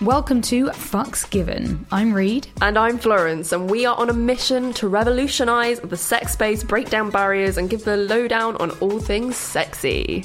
Welcome to Fucks Given. I'm Reed. And I'm Florence, and we are on a mission to revolutionize the sex space, break down barriers, and give the lowdown on all things sexy.